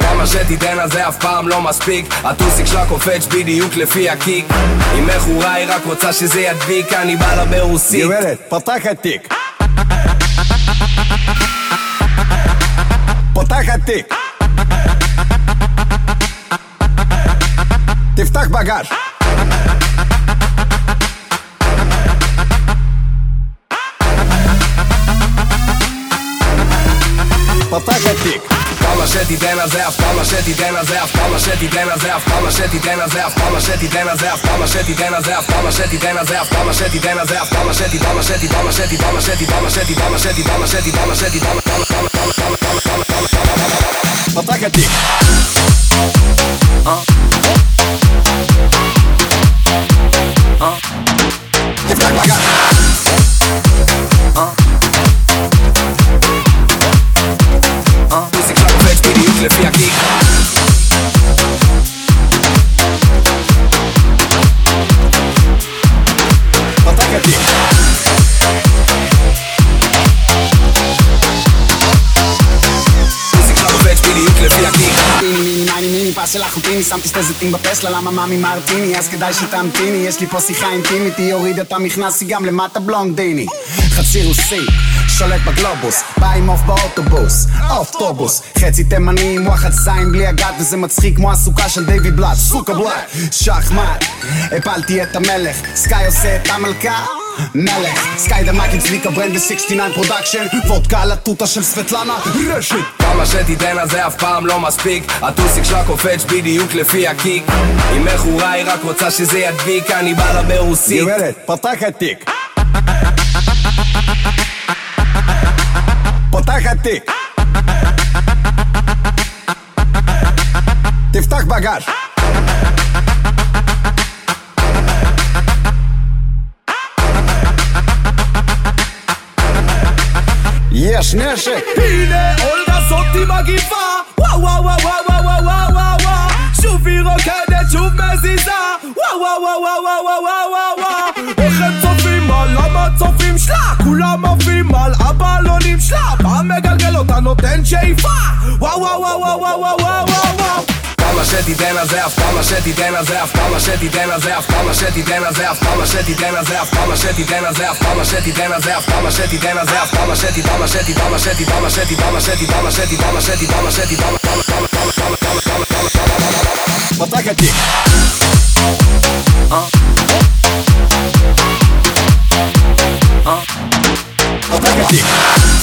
כמה שתיתן על זה אף פעם לא מספיק. הטוסיק שלה קופץ בדיוק לפי הקיק. היא מכורה היא רק רוצה שזה ידביק אני בא לה ברוסית. גברת, פותחת תיק פותחת תיק תפתח בגש פותחת תיק כמה שתיתן על זה אף כמה שתיתן על זה אף כמה שתיתן על זה אף כמה שתיתן על זה אף כמה שתיתן על זה אף כמה שתיתן על זה אף כמה שתיתן על זה אף כמה שתיתן על זה אף כמה שתיתן כמה שתיתן כמה שתיתן כמה שתיתן כמה שתיתן כמה שתיתן כמה שתיתן כמה שתיתן פותחת תיק תפתח מיני מיני פס של אחוטיני שמתי שתי זיתים בפסלה למה מאמי מרטיני? אז כדאי שתמתיני יש לי פה שיחה אינטימית היא הורידה את המכנס היא גם למטה בלונדיני. חצי רוסי שולט בגלובוס בא עם עוף באוטובוס אוטובוס חצי תימני עם וואחד זין בלי הגת וזה מצחיק כמו הסוכה של דיוויד בלאט סוכה בלאט שחמט הפלתי את המלך סקאי עושה את המלכה מלך. מייק עם צביקה ברנד ו-69 פרודקשן. וודקה על התותה של סבטלנה. רשת כמה שתיתן על זה אף פעם לא מספיק. הטוסיק שלה קופץ בדיוק לפי הקיק. היא מכורה היא רק רוצה שזה ידביק אני בא לה ברוסית. גברת, פותחת תיק פותחת תיק תפתח בגש יש נשק הנה אולגה זאתי מגיפה וואו וואו וואו וואו וואו וואו וואו וואו שוב היא רוקדת שוב מזיזה וואו וואו וואו וואו וואו וואו וואו איך הם צופים על המצופים שלה כולם עפים על הבלונים שלה בא מגלגל אותה נותן שאיפה וואו וואו וואו וואו וואו וואו וואו וואו וואו כמה שתיתן על זה אף כמה שתיתן על זה אף כמה שתיתן על זה אף כמה שתיתן על זה אף כמה שתיתן על זה אף כמה שתיתן על זה אף כמה שתיתן על זה אף כמה שתיתן על זה אף כמה שתיתן כמה שתיתן כמה שתיתן כמה שתיתן כמה שתיתן כמה שתיתן כמה שתיתן כמה שתיתן פותחת תיק פותחת תיק